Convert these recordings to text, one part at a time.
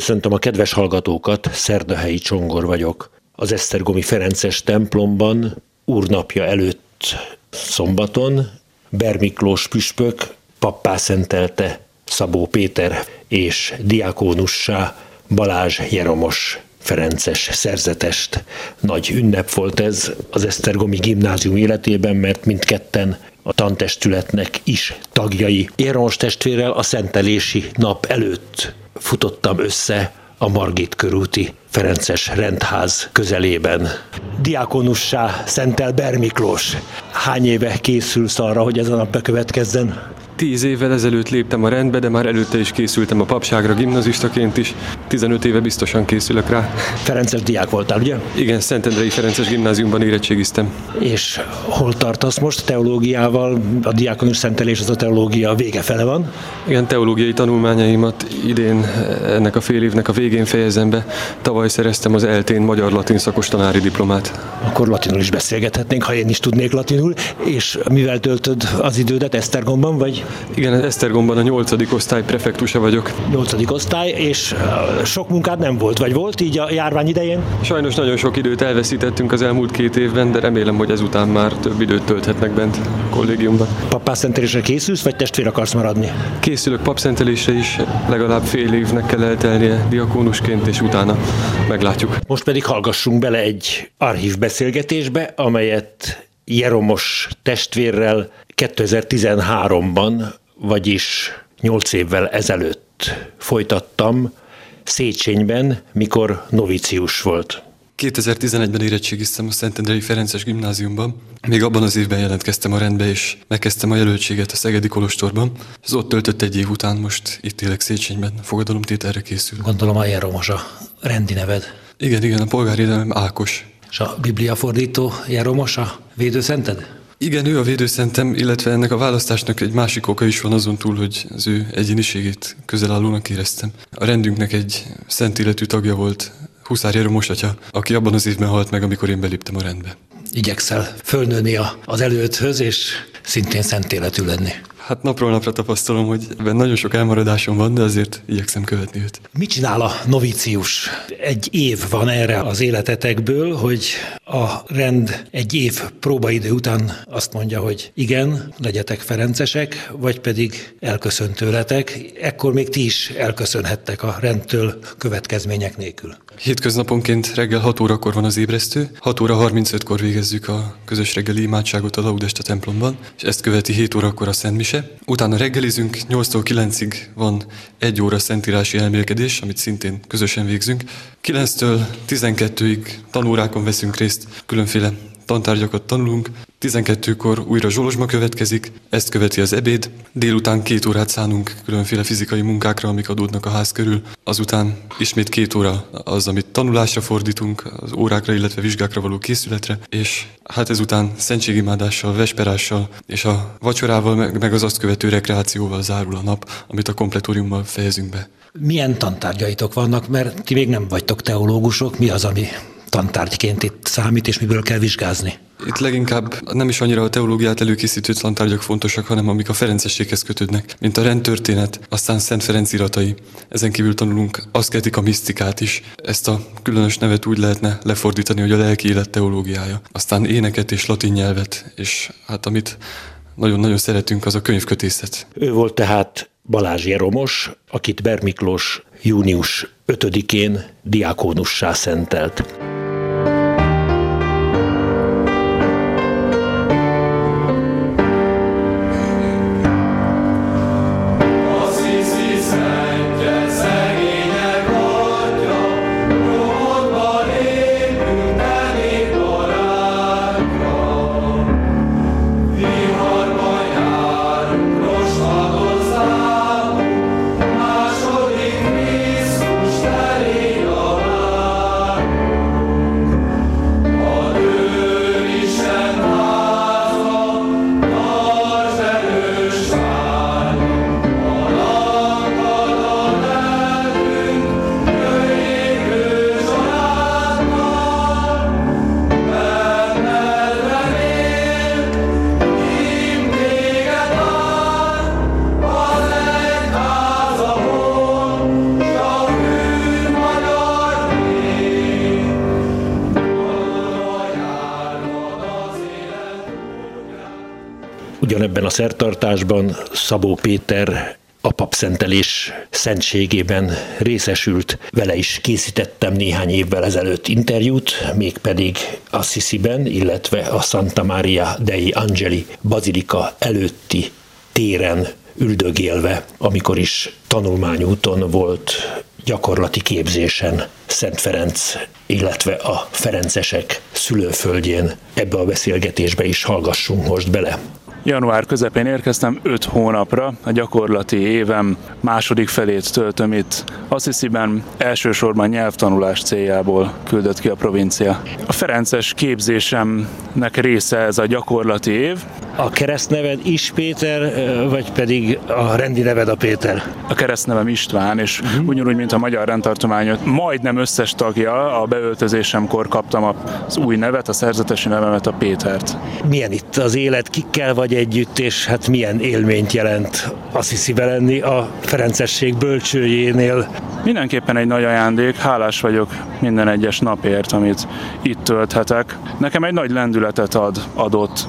Köszöntöm a kedves hallgatókat, Szerdahelyi Csongor vagyok. Az Esztergomi Ferences templomban úrnapja előtt szombaton Bermiklós püspök pappá szentelte Szabó Péter és diákónussá Balázs Jeromos Ferences szerzetest. Nagy ünnep volt ez az Esztergomi gimnázium életében, mert mindketten a tantestületnek is tagjai. Jeromos testvérrel a szentelési nap előtt futottam össze a Margit körúti Ferences rendház közelében. Diákonussá szentel Bermiklós. Hány éve készülsz arra, hogy ez a nap bekövetkezzen? Tíz évvel ezelőtt léptem a rendbe, de már előtte is készültem a papságra gimnazistaként is. 15 éve biztosan készülök rá. Ferences diák voltál, ugye? Igen, Szentendrei Ferences gimnáziumban érettségiztem. És hol tartasz most teológiával? A diákonus szentelés az a teológia vége fele van? Igen, teológiai tanulmányaimat idén ennek a fél évnek a végén fejezem be. Tavaly szereztem az eltén magyar-latin szakos tanári diplomát. Akkor latinul is beszélgethetnénk, ha én is tudnék latinul. És mivel töltöd az idődet Esztergomban, vagy igen, Esztergomban a nyolcadik osztály prefektusa vagyok. Nyolcadik osztály, és sok munkád nem volt, vagy volt így a járvány idején? Sajnos nagyon sok időt elveszítettünk az elmúlt két évben, de remélem, hogy ezután már több időt tölthetnek bent a kollégiumban. Papászentelésre készülsz, vagy testvér akarsz maradni? Készülök papszentelésre is, legalább fél évnek kell eltelnie diakónusként, és utána meglátjuk. Most pedig hallgassunk bele egy archív beszélgetésbe, amelyet Jeromos testvérrel 2013-ban, vagyis 8 évvel ezelőtt folytattam Széchenyben, mikor novicius volt. 2011-ben érettségiztem a Szentendrei Ferences gimnáziumban. Még abban az évben jelentkeztem a rendbe, és megkezdtem a jelöltséget a Szegedi Kolostorban. Az ott töltött egy év után most itt élek Széchenyben, fogadalomtételre készül. Gondolom a Jeromos a rendi neved. Igen, igen, a polgári nevem Ákos. És a bibliafordító Jeromos a védőszented? Igen, ő a védőszentem, illetve ennek a választásnak egy másik oka is van azon túl, hogy az ő egyéniségét közelállónak éreztem. A rendünknek egy szent életű tagja volt Huszár Jeromos atya, aki abban az évben halt meg, amikor én beléptem a rendbe. Igyekszel fölnőni az előthöz, és szintén szent életű lenni. Hát napról napra tapasztalom, hogy ebben nagyon sok elmaradásom van, de azért igyekszem követni őt. Mit csinál a novícius? Egy év van erre az életetekből, hogy a rend egy év próbaidő után azt mondja, hogy igen, legyetek ferencesek, vagy pedig elköszön tőletek. Ekkor még ti is elköszönhettek a rendtől következmények nélkül. Hétköznaponként reggel 6 órakor van az ébresztő, 6 óra 35-kor végezzük a közös reggeli imádságot a Laudesta templomban, és ezt követi 7 órakor a Szent Mise. Utána reggelizünk, 8-tól 9-ig van egy óra szentírási elmélkedés, amit szintén közösen végzünk. 9-től 12-ig tanórákon veszünk részt, különféle tantárgyakat tanulunk, 12-kor újra zsolozsma következik, ezt követi az ebéd, délután két órát szánunk különféle fizikai munkákra, amik adódnak a ház körül, azután ismét két óra az, amit tanulásra fordítunk, az órákra, illetve vizsgákra való készületre, és hát ezután szentségimádással, vesperással és a vacsorával, meg, az azt követő rekreációval zárul a nap, amit a kompletóriummal fejezünk be. Milyen tantárgyaitok vannak, mert ti még nem vagytok teológusok, mi az, ami tantárgyként itt számít, és miből kell vizsgázni? Itt leginkább nem is annyira a teológiát előkészítő tantárgyak fontosak, hanem amik a Ferencességhez kötődnek, mint a rendtörténet, aztán Szent Ferenc iratai. Ezen kívül tanulunk aszketika misztikát is. Ezt a különös nevet úgy lehetne lefordítani, hogy a lelki élet teológiája. Aztán éneket és latin nyelvet, és hát amit nagyon-nagyon szeretünk, az a könyvkötészet. Ő volt tehát Balázs Jeromos, akit Bermiklós június 5-én diákónussá szentelt. A szertartásban Szabó Péter a papszentelés szentségében részesült. Vele is készítettem néhány évvel ezelőtt interjút, mégpedig Assisi-ben, illetve a Santa Maria dei Angeli bazilika előtti téren üldögélve, amikor is tanulmányúton volt gyakorlati képzésen Szent Ferenc, illetve a Ferencesek szülőföldjén. Ebbe a beszélgetésbe is hallgassunk most bele. Január közepén érkeztem, 5 hónapra, a gyakorlati évem második felét töltöm itt. Assisi-ben elsősorban nyelvtanulás céljából küldött ki a provincia. A Ferences képzésemnek része ez a gyakorlati év. A keresztneved is Péter, vagy pedig a rendi neved a Péter? A keresztnevem István, és uh-huh. ugyanúgy, mint a Magyar Rendtartományot, majdnem összes tagja a beöltözésemkor kaptam az új nevet, a szerzetesi nevemet, a Pétert. Milyen itt az élet, kikkel vagy együtt, és hát milyen élményt jelent Assisi lenni a Ferencesség bölcsőjénél? Mindenképpen egy nagy ajándék, hálás vagyok minden egyes napért, amit itt tölthetek. Nekem egy nagy lendületet ad, adott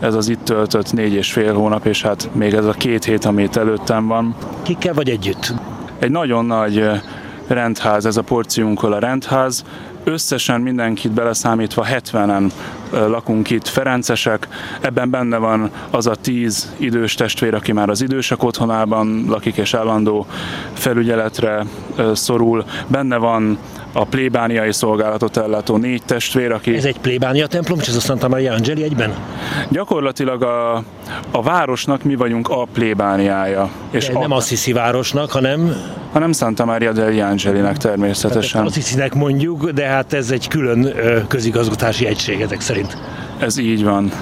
ez az itt töltött négy és fél hónap, és hát még ez a két hét, amit előttem van. Kikkel vagy együtt? Egy nagyon nagy rendház, ez a porciunkkal a rendház, összesen mindenkit beleszámítva 70-en lakunk itt, ferencesek, ebben benne van az a tíz idős testvér, aki már az idősek otthonában lakik és állandó felügyeletre szorul, benne van a plébániai szolgálatot ellátó négy testvér, aki... Ez egy plébánia templom, és ez a Santa Maria Angeli egyben? Gyakorlatilag a, a városnak mi vagyunk a plébániája. És a, nem Assisi városnak, hanem... Hanem Santa Maria degli Angelinek természetesen. Assisi-nek mondjuk, de hát ez egy külön közigazgatási egység ezek szerint. Ez így van.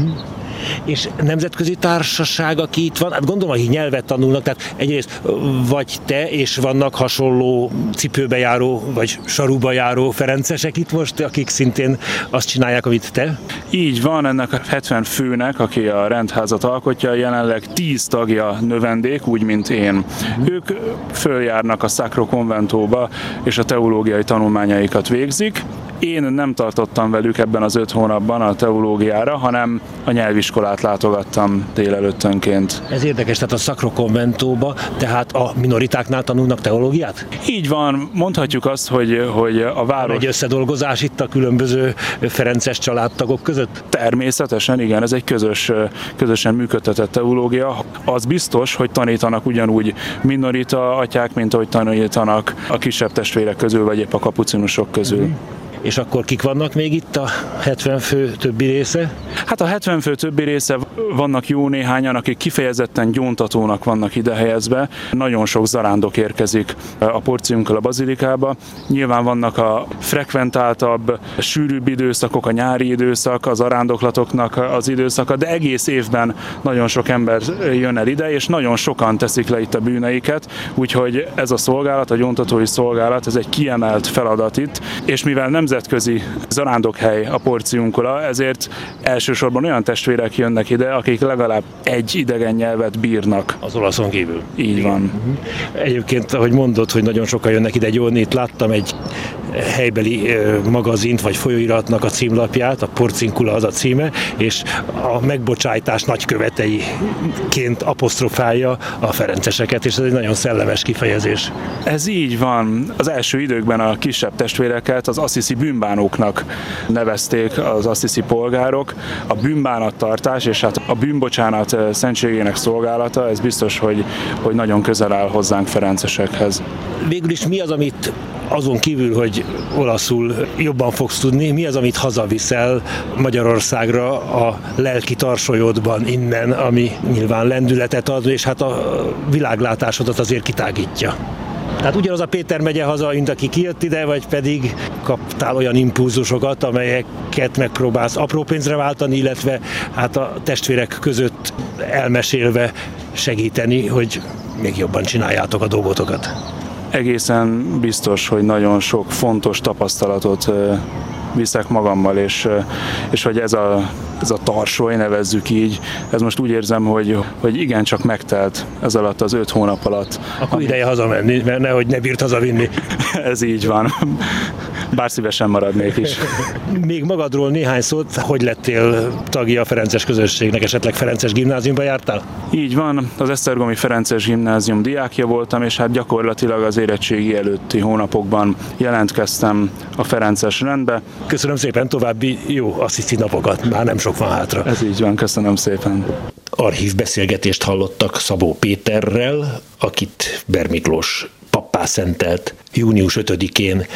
Mm és nemzetközi társaság, aki itt van, hát gondolom, hogy nyelvet tanulnak, tehát egyrészt vagy te, és vannak hasonló cipőbe járó, vagy saruba járó ferencesek itt most, akik szintén azt csinálják, amit te? Így van, ennek a 70 főnek, aki a rendházat alkotja, jelenleg 10 tagja növendék, úgy, mint én. Ők följárnak a Sacro Conventóba, és a teológiai tanulmányaikat végzik. Én nem tartottam velük ebben az öt hónapban a teológiára, hanem a nyelviskolát látogattam délelőttönként. Ez érdekes, tehát a Szakro konventóba, tehát a minoritáknál tanulnak teológiát? Így van, mondhatjuk azt, hogy, hogy a város... Egy összedolgozás itt a különböző ferences családtagok között? Természetesen, igen, ez egy közös, közösen működtetett teológia. Az biztos, hogy tanítanak ugyanúgy minorita atyák, mint ahogy tanítanak a kisebb testvérek közül, vagy épp a kapucinusok közül. Mm. És akkor kik vannak még itt a 70 fő többi része? Hát a 70 fő többi része vannak jó néhányan, akik kifejezetten gyóntatónak vannak ide helyezve. Nagyon sok zarándok érkezik a porciunkkal a bazilikába. Nyilván vannak a frekventáltabb, sűrűbb időszakok, a nyári időszak, az arándoklatoknak az időszaka, de egész évben nagyon sok ember jön el ide, és nagyon sokan teszik le itt a bűneiket, úgyhogy ez a szolgálat, a gyóntatói szolgálat, ez egy kiemelt feladat itt, és mivel nem nemzetközi zarándokhely a porciunkola, ezért elsősorban olyan testvérek jönnek ide, akik legalább egy idegen nyelvet bírnak. Az olaszon kívül. Így van. Mhm. Egyébként, ahogy mondod, hogy nagyon sokan jönnek ide gyónni, itt láttam egy helybeli magazint vagy folyóiratnak a címlapját, a Porcinkula az a címe, és a megbocsájtás nagyköveteiként apostrofálja a ferenceseket, és ez egy nagyon szellemes kifejezés. Ez így van. Az első időkben a kisebb testvéreket az Assisi bűnbánóknak nevezték az Assisi polgárok. A bűnbánattartás és hát a bűnbocsánat szentségének szolgálata, ez biztos, hogy, hogy nagyon közel áll hozzánk ferencesekhez. Végül is mi az, amit azon kívül, hogy olaszul jobban fogsz tudni, mi az, amit hazaviszel Magyarországra a lelki tarsolyodban innen, ami nyilván lendületet ad, és hát a világlátásodat azért kitágítja. Tehát ugyanaz a Péter megye haza, mint aki kijött ide, vagy pedig kaptál olyan impulzusokat, amelyeket megpróbálsz apró pénzre váltani, illetve hát a testvérek között elmesélve segíteni, hogy még jobban csináljátok a dolgotokat? Egészen biztos, hogy nagyon sok fontos tapasztalatot viszek magammal, és, és hogy ez a, ez a tarsoly, nevezzük így, ez most úgy érzem, hogy, hogy igen, csak megtelt ez alatt az öt hónap alatt. Akkor ami... ideje hazamenni, mert nehogy ne bírt hazavinni. ez így van. Bár szívesen maradnék is. Még magadról néhány szót, hogy lettél tagja a Ferences közösségnek, esetleg Ferences gimnáziumba jártál? Így van, az Esztergomi Ferences gimnázium diákja voltam, és hát gyakorlatilag az érettségi előtti hónapokban jelentkeztem a Ferences rendbe. Köszönöm szépen, további jó assziszti napokat, már nem sok van hátra. Ez így van, köszönöm szépen. Archív beszélgetést hallottak Szabó Péterrel, akit Bermiklós pappá szentelt június 5-én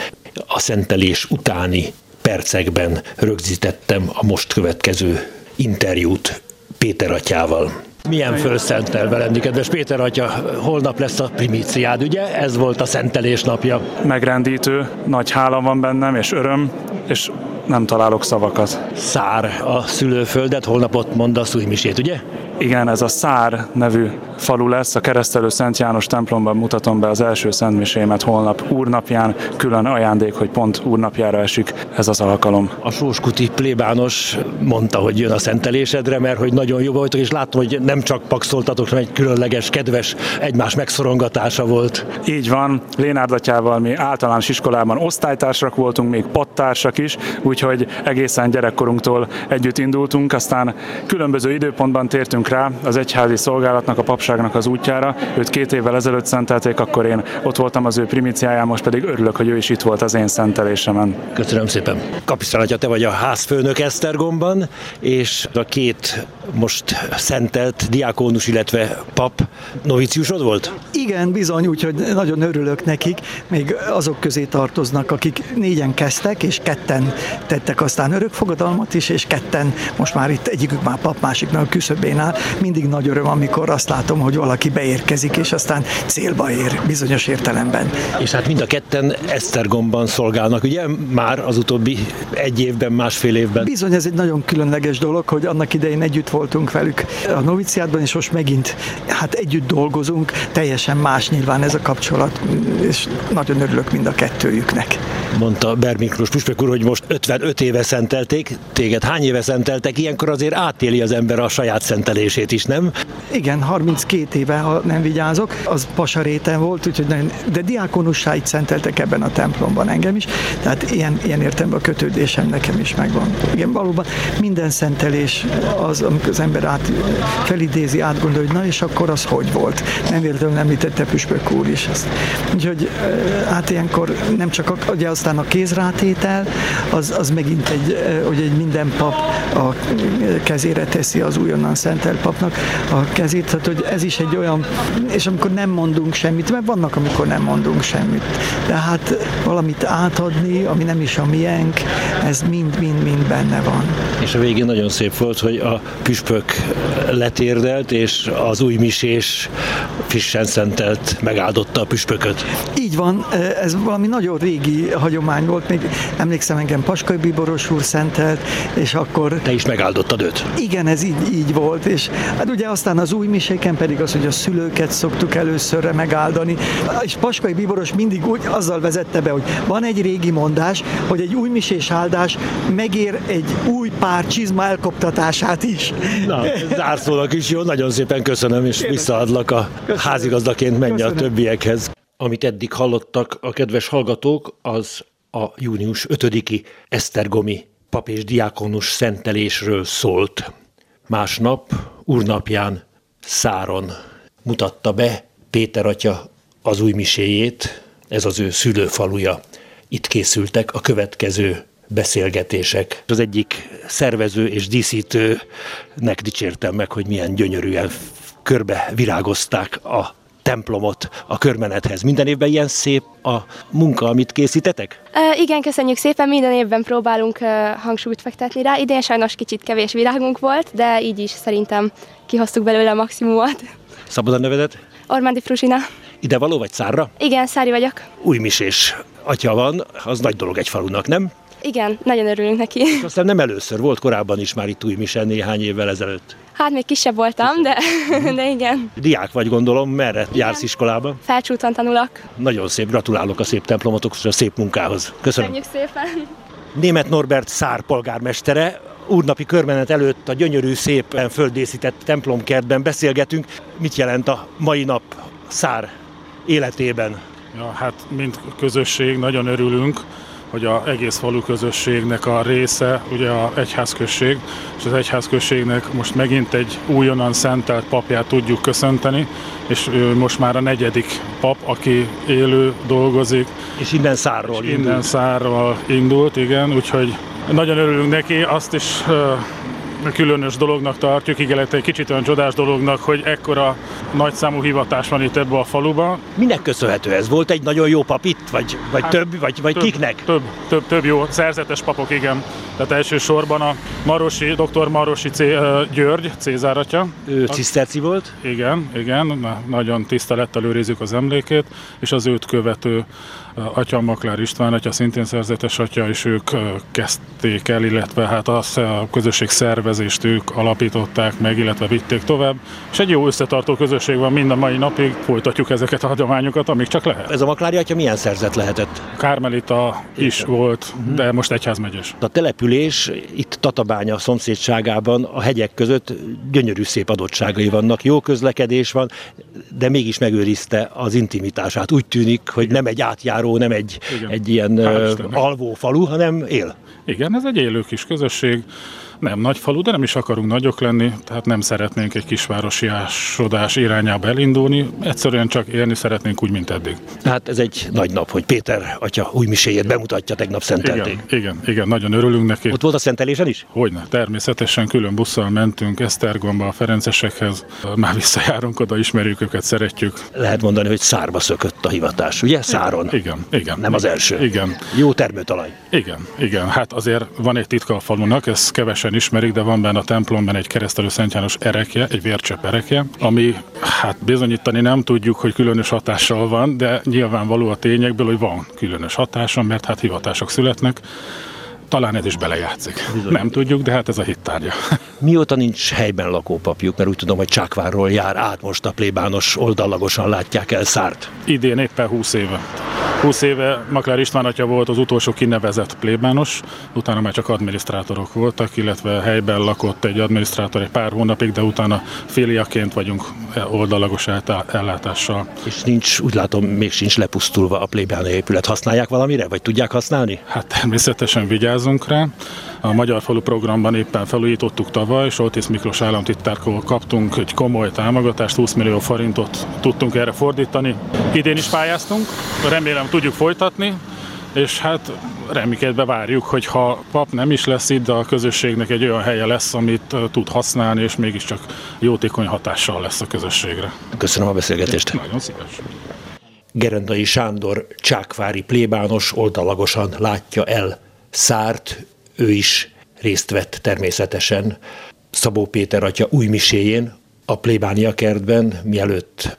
a szentelés utáni percekben rögzítettem a most következő interjút Péter atyával. Milyen fölszentel velendi, kedves Péter atya, holnap lesz a primíciád, ugye? Ez volt a szentelés napja. Megrendítő, nagy hála van bennem, és öröm, és nem találok szavakat. Szár a szülőföldet, holnap ott mondasz új misét, ugye? Igen, ez a Szár nevű falu lesz. A keresztelő Szent János templomban mutatom be az első szentmisémet holnap úrnapján. Külön ajándék, hogy pont úrnapjára esik ez az alkalom. A Sóskuti plébános mondta, hogy jön a szentelésedre, mert hogy nagyon jó voltok, és láttam, hogy nem csak pakszoltatok, hanem egy különleges, kedves egymás megszorongatása volt. Így van, Lénárdatjával mi általános iskolában osztálytársak voltunk, még pattársak is, úgyhogy egészen gyerekkorunktól együtt indultunk, aztán különböző időpontban tértünk rá az egyházi szolgálatnak, a papságnak az útjára. Őt két évvel ezelőtt szentelték, akkor én ott voltam az ő primiciáján, most pedig örülök, hogy ő is itt volt az én szentelésemen. Köszönöm szépen. Kapisztán te vagy a házfőnök Esztergomban, és a két most szentelt diákónus, illetve pap noviciusod volt? Igen, bizony, úgyhogy nagyon örülök nekik. Még azok közé tartoznak, akik négyen kezdtek, és ketten tettek aztán örökfogadalmat is, és ketten most már itt egyikük már pap, másiknak a küszöbén áll. Mindig nagy öröm, amikor azt látom, hogy valaki beérkezik, és aztán célba ér bizonyos értelemben. És hát mind a ketten Esztergomban szolgálnak, ugye? Már az utóbbi egy évben, másfél évben. Bizony, ez egy nagyon különleges dolog, hogy annak idején együtt voltunk velük a noviciátban, és most megint hát együtt dolgozunk, teljesen más nyilván ez a kapcsolat, és nagyon örülök mind a kettőjüknek. Mondta Bermiklós Püspök úr, hogy most 55 éve szentelték, téged hány éve szenteltek, ilyenkor azért átéli az ember a saját szentelését is, nem? Igen, 32 éve, ha nem vigyázok, az pasaréten volt, úgyhogy nagyon, de diákonussáit szenteltek ebben a templomban engem is, tehát ilyen, ilyen értemben a kötődésem nekem is megvan. Igen, valóban minden szentelés az, amikor az ember át, felidézi, átgondolja, hogy na és akkor az hogy volt. Nem véletlenül említette Püspök úr is ezt. Úgyhogy hát ilyenkor nem csak a, ugye aztán a kézrátétel, az, az megint egy, hogy egy minden pap a kezére teszi az újonnan szentelt papnak a kezét, tehát hogy ez is egy olyan, és amikor nem mondunk semmit, mert vannak, amikor nem mondunk semmit, de hát valamit átadni, ami nem is a miénk, ez mind-mind-mind benne van. És a végén nagyon szép volt, hogy a püspök letérdelt, és az új misés frissen szentelt megáldotta a püspököt. Így van, ez valami nagyon régi hagyomány volt, még emlékszem engem Paskai Biboros úr szentelt, és akkor... Te is megáldottad őt. Igen, ez így, így volt, és hát ugye aztán az új miséken pedig az, hogy a szülőket szoktuk előszörre megáldani, és Paskai Biboros mindig úgy azzal vezette be, hogy van egy régi mondás, hogy egy új misés áldás megér egy új pár csizma elkoptatását is. Na, zárszónak is jó, nagyon szépen köszönöm, és visszaadlak a házigazdaként menj a többiekhez. Amit eddig hallottak a kedves hallgatók, az a június 5-i Esztergomi pap és diákonus szentelésről szólt. Másnap, úrnapján, Száron mutatta be Péter atya az új miséjét, ez az ő szülőfaluja. Itt készültek a következő beszélgetések. Az egyik szervező és díszítőnek dicsértem meg, hogy milyen gyönyörűen körbe virágozták a templomot a körmenethez. Minden évben ilyen szép a munka, amit készítetek? E, igen, köszönjük szépen, minden évben próbálunk e, hangsúlyt fektetni rá. Idén sajnos kicsit kevés virágunk volt, de így is szerintem kihoztuk belőle a maximumot. Szabad a nevedet? Ormándi Frusina. Ide való vagy szárra? Igen, Szári vagyok. Újmisés atya van, az nagy dolog egy falunak, nem? Igen, nagyon örülünk neki. És aztán nem először, volt korábban is már itt Újmisen néhány évvel ezelőtt. Hát még kisebb voltam, de, de igen. Diák vagy gondolom, merre igen. jársz iskolába? Felcsúton tanulok. Nagyon szép, gratulálok a szép templomotokhoz és a szép munkához. Köszönöm. Köszönjük szépen. Német Norbert Szár polgármestere, úrnapi körmenet előtt a gyönyörű, szépen földészített templomkertben beszélgetünk. Mit jelent a mai nap Szár életében? Ja, hát mint közösség nagyon örülünk, hogy a egész falu közösségnek a része, ugye a egyházközség, és az egyházközségnek most megint egy újonnan szentelt papját tudjuk köszönteni, és ő most már a negyedik pap, aki élő, dolgozik. És innen szárról indult. Innen szárral indult, igen, úgyhogy nagyon örülünk neki, azt is különös dolognak tartjuk, igen, egy kicsit olyan csodás dolognak, hogy ekkora nagyszámú hivatás van itt ebbe a faluba. Minek köszönhető ez? Volt egy nagyon jó pap itt, vagy, vagy hát, több, vagy, vagy több, kiknek? Több, több, több jó szerzetes papok, igen. Tehát elsősorban a Marosi, dr. Marosi C, György, Cézár atya. Ő ciszterci volt? Igen, igen, nagyon tisztelettel őrizzük az emlékét, és az őt követő atya Maklár István atya, szintén szerzetes atya, és ők kezdték el, illetve hát az a közösség szervezést ők alapították meg, illetve vitték tovább. És egy jó összetartó közösség van mind a mai napig, folytatjuk ezeket a hagyományokat, amíg csak lehet. Ez a Maklári atya milyen szerzet lehetett? Kármelita is Értem. volt, uh-huh. de most egyházmegyes. A település itt Tatabánya szomszédságában a hegyek között gyönyörű szép adottságai vannak, jó közlekedés van, de mégis megőrizte az intimitását. Úgy tűnik, hogy nem egy átjáró járó, nem egy, egy ilyen alvó falu, hanem él. Igen, ez egy élő kis közösség nem nagy falu, de nem is akarunk nagyok lenni, tehát nem szeretnénk egy kisvárosiásodás irányába elindulni, egyszerűen csak élni szeretnénk úgy, mint eddig. Hát ez egy nagy nap, hogy Péter atya új miséjét bemutatja, tegnap szentelték. Igen, igen, igen, nagyon örülünk neki. Ott volt a szentelésen is? Hogyne, természetesen külön busszal mentünk Esztergomba a Ferencesekhez, már visszajárunk oda, ismerjük őket, szeretjük. Lehet mondani, hogy szárba szökött a hivatás, ugye? Száron. Igen, igen. Nem az első. Igen. Jó termőtalaj. Igen, igen. Hát azért van egy titka a falunak, ez kevesen kevesen ismerik, de van benne a templomban egy keresztelő Szent János erekje, egy vércsepp erekje, ami hát bizonyítani nem tudjuk, hogy különös hatással van, de nyilvánvaló a tényekből, hogy van különös hatása, mert hát hivatások születnek talán ez is belejátszik. Bizony. Nem tudjuk, de hát ez a hittárgya. Mióta nincs helyben lakópapjuk, mert úgy tudom, hogy Csákvárról jár át most a plébános oldallagosan látják el Szárt. Idén éppen 20 éve. 20 éve Maklár István atya volt az utolsó kinevezett plébános, utána már csak adminisztrátorok voltak, illetve helyben lakott egy adminisztrátor egy pár hónapig, de utána filiaként vagyunk oldalagos ellátással. És nincs, úgy látom, még sincs lepusztulva a plébáni épület. Használják valamire, vagy tudják használni? Hát természetesen vigyázunk rá. A Magyar Falu programban éppen felújítottuk tavaly, Soltész Miklós államtitkárkól kaptunk egy komoly támogatást, 20 millió forintot tudtunk erre fordítani. Idén is pályáztunk, remélem tudjuk folytatni, és hát reménykedve várjuk, hogy ha pap nem is lesz itt, de a közösségnek egy olyan helye lesz, amit tud használni, és mégiscsak jótékony hatással lesz a közösségre. Köszönöm a beszélgetést. Nagyon szíves. Gerendai Sándor csákvári plébános oldalagosan látja el Szárt, ő is részt vett természetesen Szabó Péter atya új miséjén, a plébánia kertben, mielőtt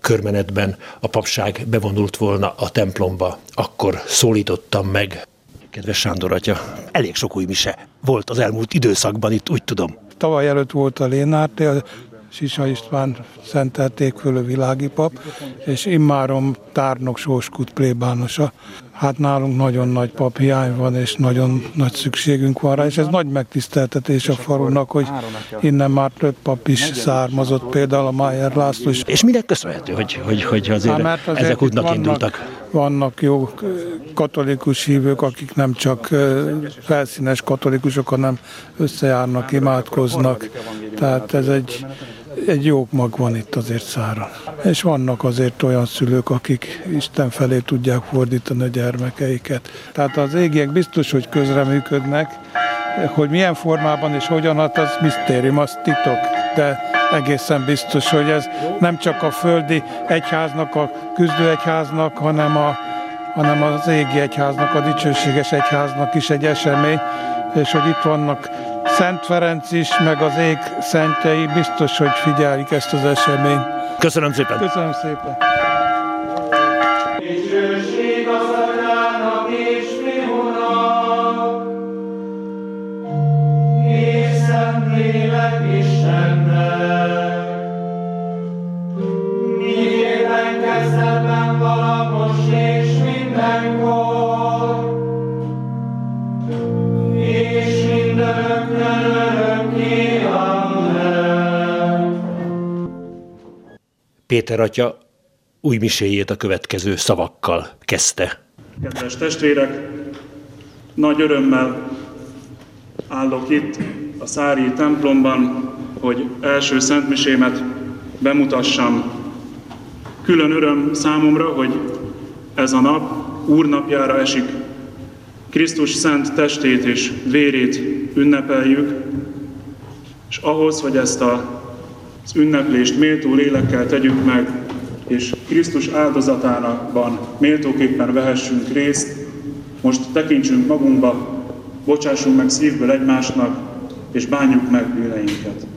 körmenetben a papság bevonult volna a templomba, akkor szólítottam meg. Kedves Sándor atya, elég sok új mise volt az elmúlt időszakban itt, úgy tudom. Tavaly előtt volt a Lénárté, a Sisa István szentelték föl a világi pap, és immárom tárnok Sóskut plébánosa hát nálunk nagyon nagy paphiány van, és nagyon nagy szükségünk van rá, és ez nagy megtiszteltetés a falunak, hogy innen már több pap is származott, például a Májer László is. És minek köszönhető, hogy, hogy, hogy azért, Há, mert ezek útnak vannak, indultak? Vannak jó katolikus hívők, akik nem csak felszínes katolikusok, hanem összejárnak, imádkoznak. Tehát ez egy egy jó mag van itt azért szára. És vannak azért olyan szülők, akik Isten felé tudják fordítani a gyermekeiket. Tehát az égiek biztos, hogy közreműködnek, hogy milyen formában és hogyan, hát az misztérium, az titok, de egészen biztos, hogy ez nem csak a földi egyháznak, a küzdőegyháznak, hanem, a, hanem az égi egyháznak, a dicsőséges egyháznak is egy esemény, és hogy itt vannak Szent Ferenc is, meg az ég szentjei biztos, hogy figyelik ezt az eseményt. Köszönöm szépen! Köszönöm szépen! Péter atya új miséjét a következő szavakkal kezdte. Kedves testvérek, Nagy örömmel állok itt a Szári templomban, hogy első szentmisémet bemutassam. Külön öröm számomra, hogy ez a nap úrnapjára esik. Krisztus szent testét és vérét ünnepeljük, és ahhoz, hogy ezt a, az ünneplést méltó lélekkel tegyük meg, és Krisztus áldozatánakban méltóképpen vehessünk részt, most tekintsünk magunkba, bocsássunk meg szívből egymásnak, és bánjuk meg bűneinket.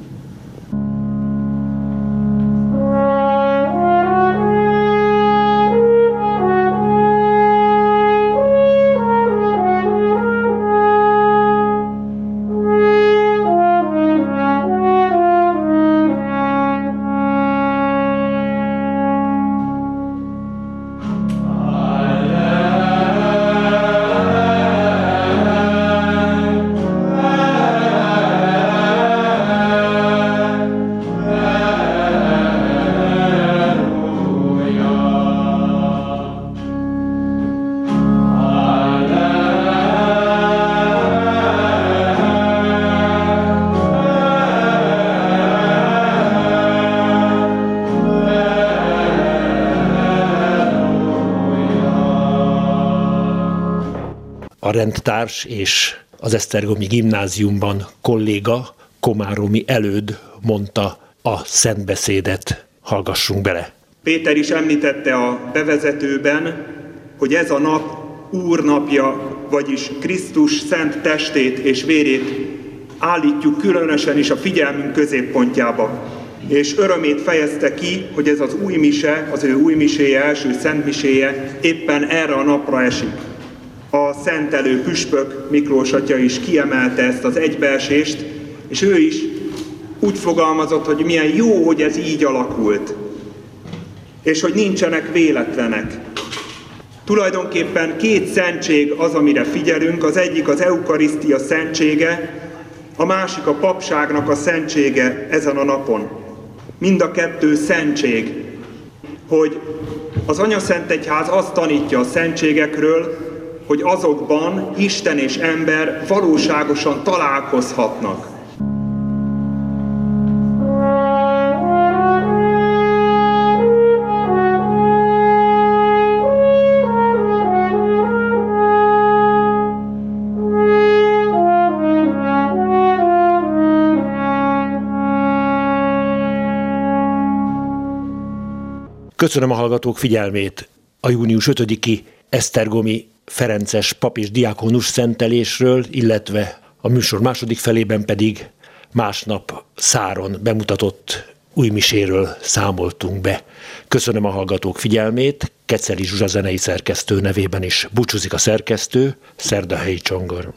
Rendtárs és az Esztergomi gimnáziumban kolléga Komáromi előd mondta a szentbeszédet. Hallgassunk bele. Péter is említette a bevezetőben, hogy ez a nap úrnapja, vagyis Krisztus szent testét és vérét állítjuk különösen is a figyelmünk középpontjába. És örömét fejezte ki, hogy ez az új mise, az ő új miséje, első szentmiséje éppen erre a napra esik a szentelő püspök Miklós atya is kiemelte ezt az egybeesést, és ő is úgy fogalmazott, hogy milyen jó, hogy ez így alakult, és hogy nincsenek véletlenek. Tulajdonképpen két szentség az, amire figyelünk, az egyik az eukarisztia szentsége, a másik a papságnak a szentsége ezen a napon. Mind a kettő szentség, hogy az Anyaszentegyház azt tanítja a szentségekről, hogy azokban Isten és ember valóságosan találkozhatnak. Köszönöm a hallgatók figyelmét. A június 5-i Esztergomi Ferences pap és diákonus szentelésről, illetve a műsor második felében pedig másnap száron bemutatott új miséről számoltunk be. Köszönöm a hallgatók figyelmét, Keceli Zsuzsa zenei szerkesztő nevében is búcsúzik a szerkesztő, Szerdahelyi Csongor.